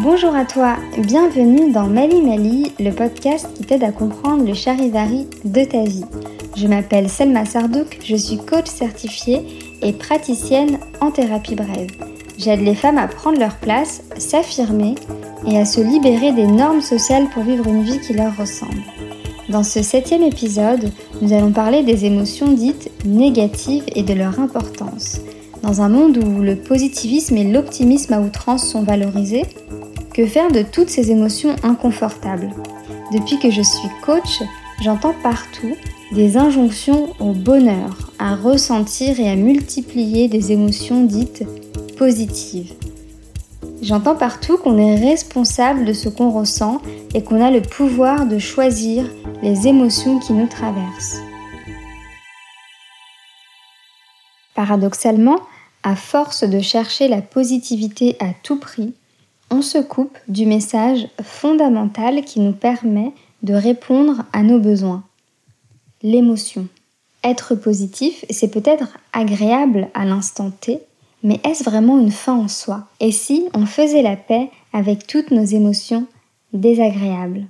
Bonjour à toi, bienvenue dans Mali Mali, le podcast qui t'aide à comprendre le charivari de ta vie. Je m'appelle Selma Sardouk, je suis coach certifiée et praticienne en thérapie brève. J'aide les femmes à prendre leur place, s'affirmer et à se libérer des normes sociales pour vivre une vie qui leur ressemble. Dans ce septième épisode, nous allons parler des émotions dites négatives et de leur importance. Dans un monde où le positivisme et l'optimisme à outrance sont valorisés, que faire de toutes ces émotions inconfortables? Depuis que je suis coach, j'entends partout des injonctions au bonheur, à ressentir et à multiplier des émotions dites positives. J'entends partout qu'on est responsable de ce qu'on ressent et qu'on a le pouvoir de choisir les émotions qui nous traversent. Paradoxalement, à force de chercher la positivité à tout prix, on se coupe du message fondamental qui nous permet de répondre à nos besoins. L'émotion. Être positif, c'est peut-être agréable à l'instant T, mais est-ce vraiment une fin en soi? Et si on faisait la paix avec toutes nos émotions désagréables?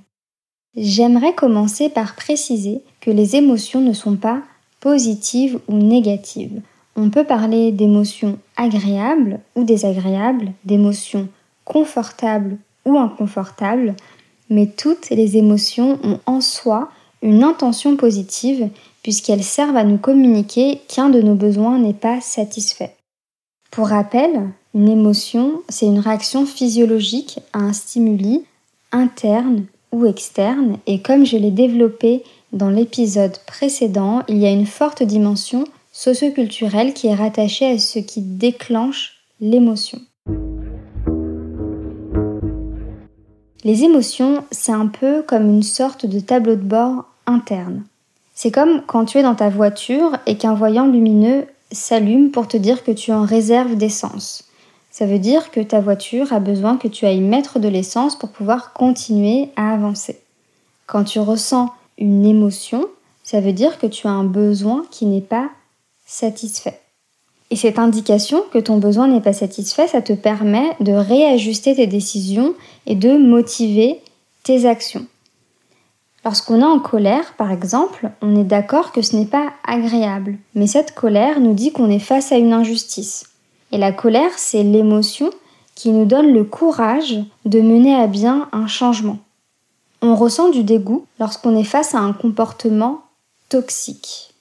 J'aimerais commencer par préciser que les émotions ne sont pas positives ou négatives. On peut parler d'émotions agréables ou désagréables, d'émotions confortable ou inconfortable, mais toutes les émotions ont en soi une intention positive puisqu'elles servent à nous communiquer qu'un de nos besoins n'est pas satisfait. Pour rappel, une émotion, c'est une réaction physiologique à un stimuli interne ou externe et comme je l'ai développé dans l'épisode précédent, il y a une forte dimension socioculturelle qui est rattachée à ce qui déclenche l'émotion. Les émotions, c'est un peu comme une sorte de tableau de bord interne. C'est comme quand tu es dans ta voiture et qu'un voyant lumineux s'allume pour te dire que tu en réserve d'essence. Ça veut dire que ta voiture a besoin que tu ailles mettre de l'essence pour pouvoir continuer à avancer. Quand tu ressens une émotion, ça veut dire que tu as un besoin qui n'est pas satisfait. Et cette indication que ton besoin n'est pas satisfait, ça te permet de réajuster tes décisions et de motiver tes actions. Lorsqu'on est en colère, par exemple, on est d'accord que ce n'est pas agréable, mais cette colère nous dit qu'on est face à une injustice. Et la colère, c'est l'émotion qui nous donne le courage de mener à bien un changement. On ressent du dégoût lorsqu'on est face à un comportement toxique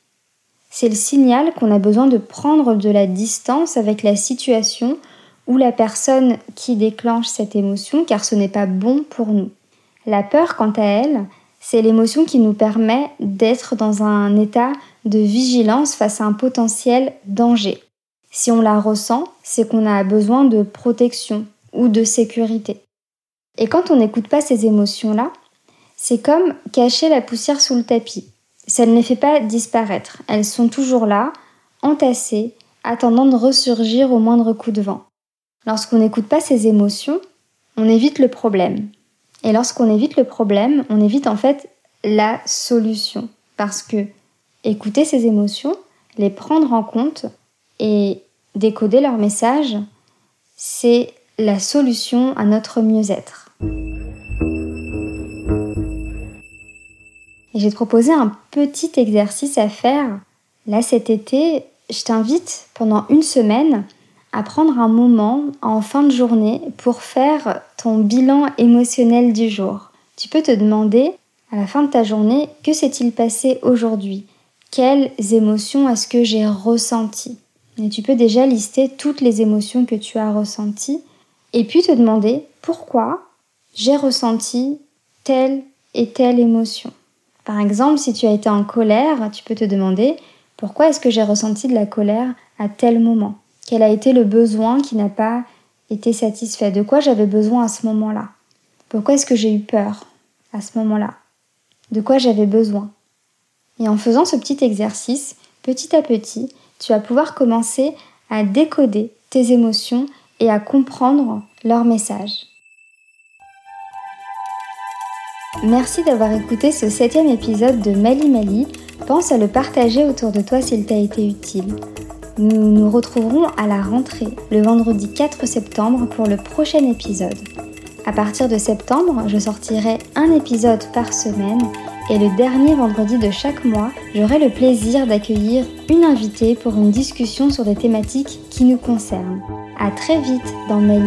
c'est le signal qu'on a besoin de prendre de la distance avec la situation ou la personne qui déclenche cette émotion car ce n'est pas bon pour nous. La peur, quant à elle, c'est l'émotion qui nous permet d'être dans un état de vigilance face à un potentiel danger. Si on la ressent, c'est qu'on a besoin de protection ou de sécurité. Et quand on n'écoute pas ces émotions-là, c'est comme cacher la poussière sous le tapis ça ne les fait pas disparaître. Elles sont toujours là, entassées, attendant de ressurgir au moindre coup de vent. Lorsqu'on n'écoute pas ces émotions, on évite le problème. Et lorsqu'on évite le problème, on évite en fait la solution. Parce que écouter ces émotions, les prendre en compte et décoder leur message, c'est la solution à notre mieux-être. Et j'ai proposé un petit exercice à faire. Là cet été, je t'invite pendant une semaine à prendre un moment en fin de journée pour faire ton bilan émotionnel du jour. Tu peux te demander à la fin de ta journée que s'est-il passé aujourd'hui? Quelles émotions est-ce que j'ai ressenties? Et tu peux déjà lister toutes les émotions que tu as ressenties et puis te demander pourquoi j'ai ressenti telle et telle émotion. Par exemple, si tu as été en colère, tu peux te demander pourquoi est-ce que j'ai ressenti de la colère à tel moment? Quel a été le besoin qui n'a pas été satisfait? De quoi j'avais besoin à ce moment-là? Pourquoi est-ce que j'ai eu peur à ce moment-là? De quoi j'avais besoin? Et en faisant ce petit exercice, petit à petit, tu vas pouvoir commencer à décoder tes émotions et à comprendre leur message. Merci d'avoir écouté ce septième épisode de Mali Mali. Pense à le partager autour de toi s'il t'a été utile. Nous nous retrouverons à la rentrée le vendredi 4 septembre pour le prochain épisode. À partir de septembre, je sortirai un épisode par semaine et le dernier vendredi de chaque mois, j'aurai le plaisir d'accueillir une invitée pour une discussion sur des thématiques qui nous concernent. À très vite dans Mail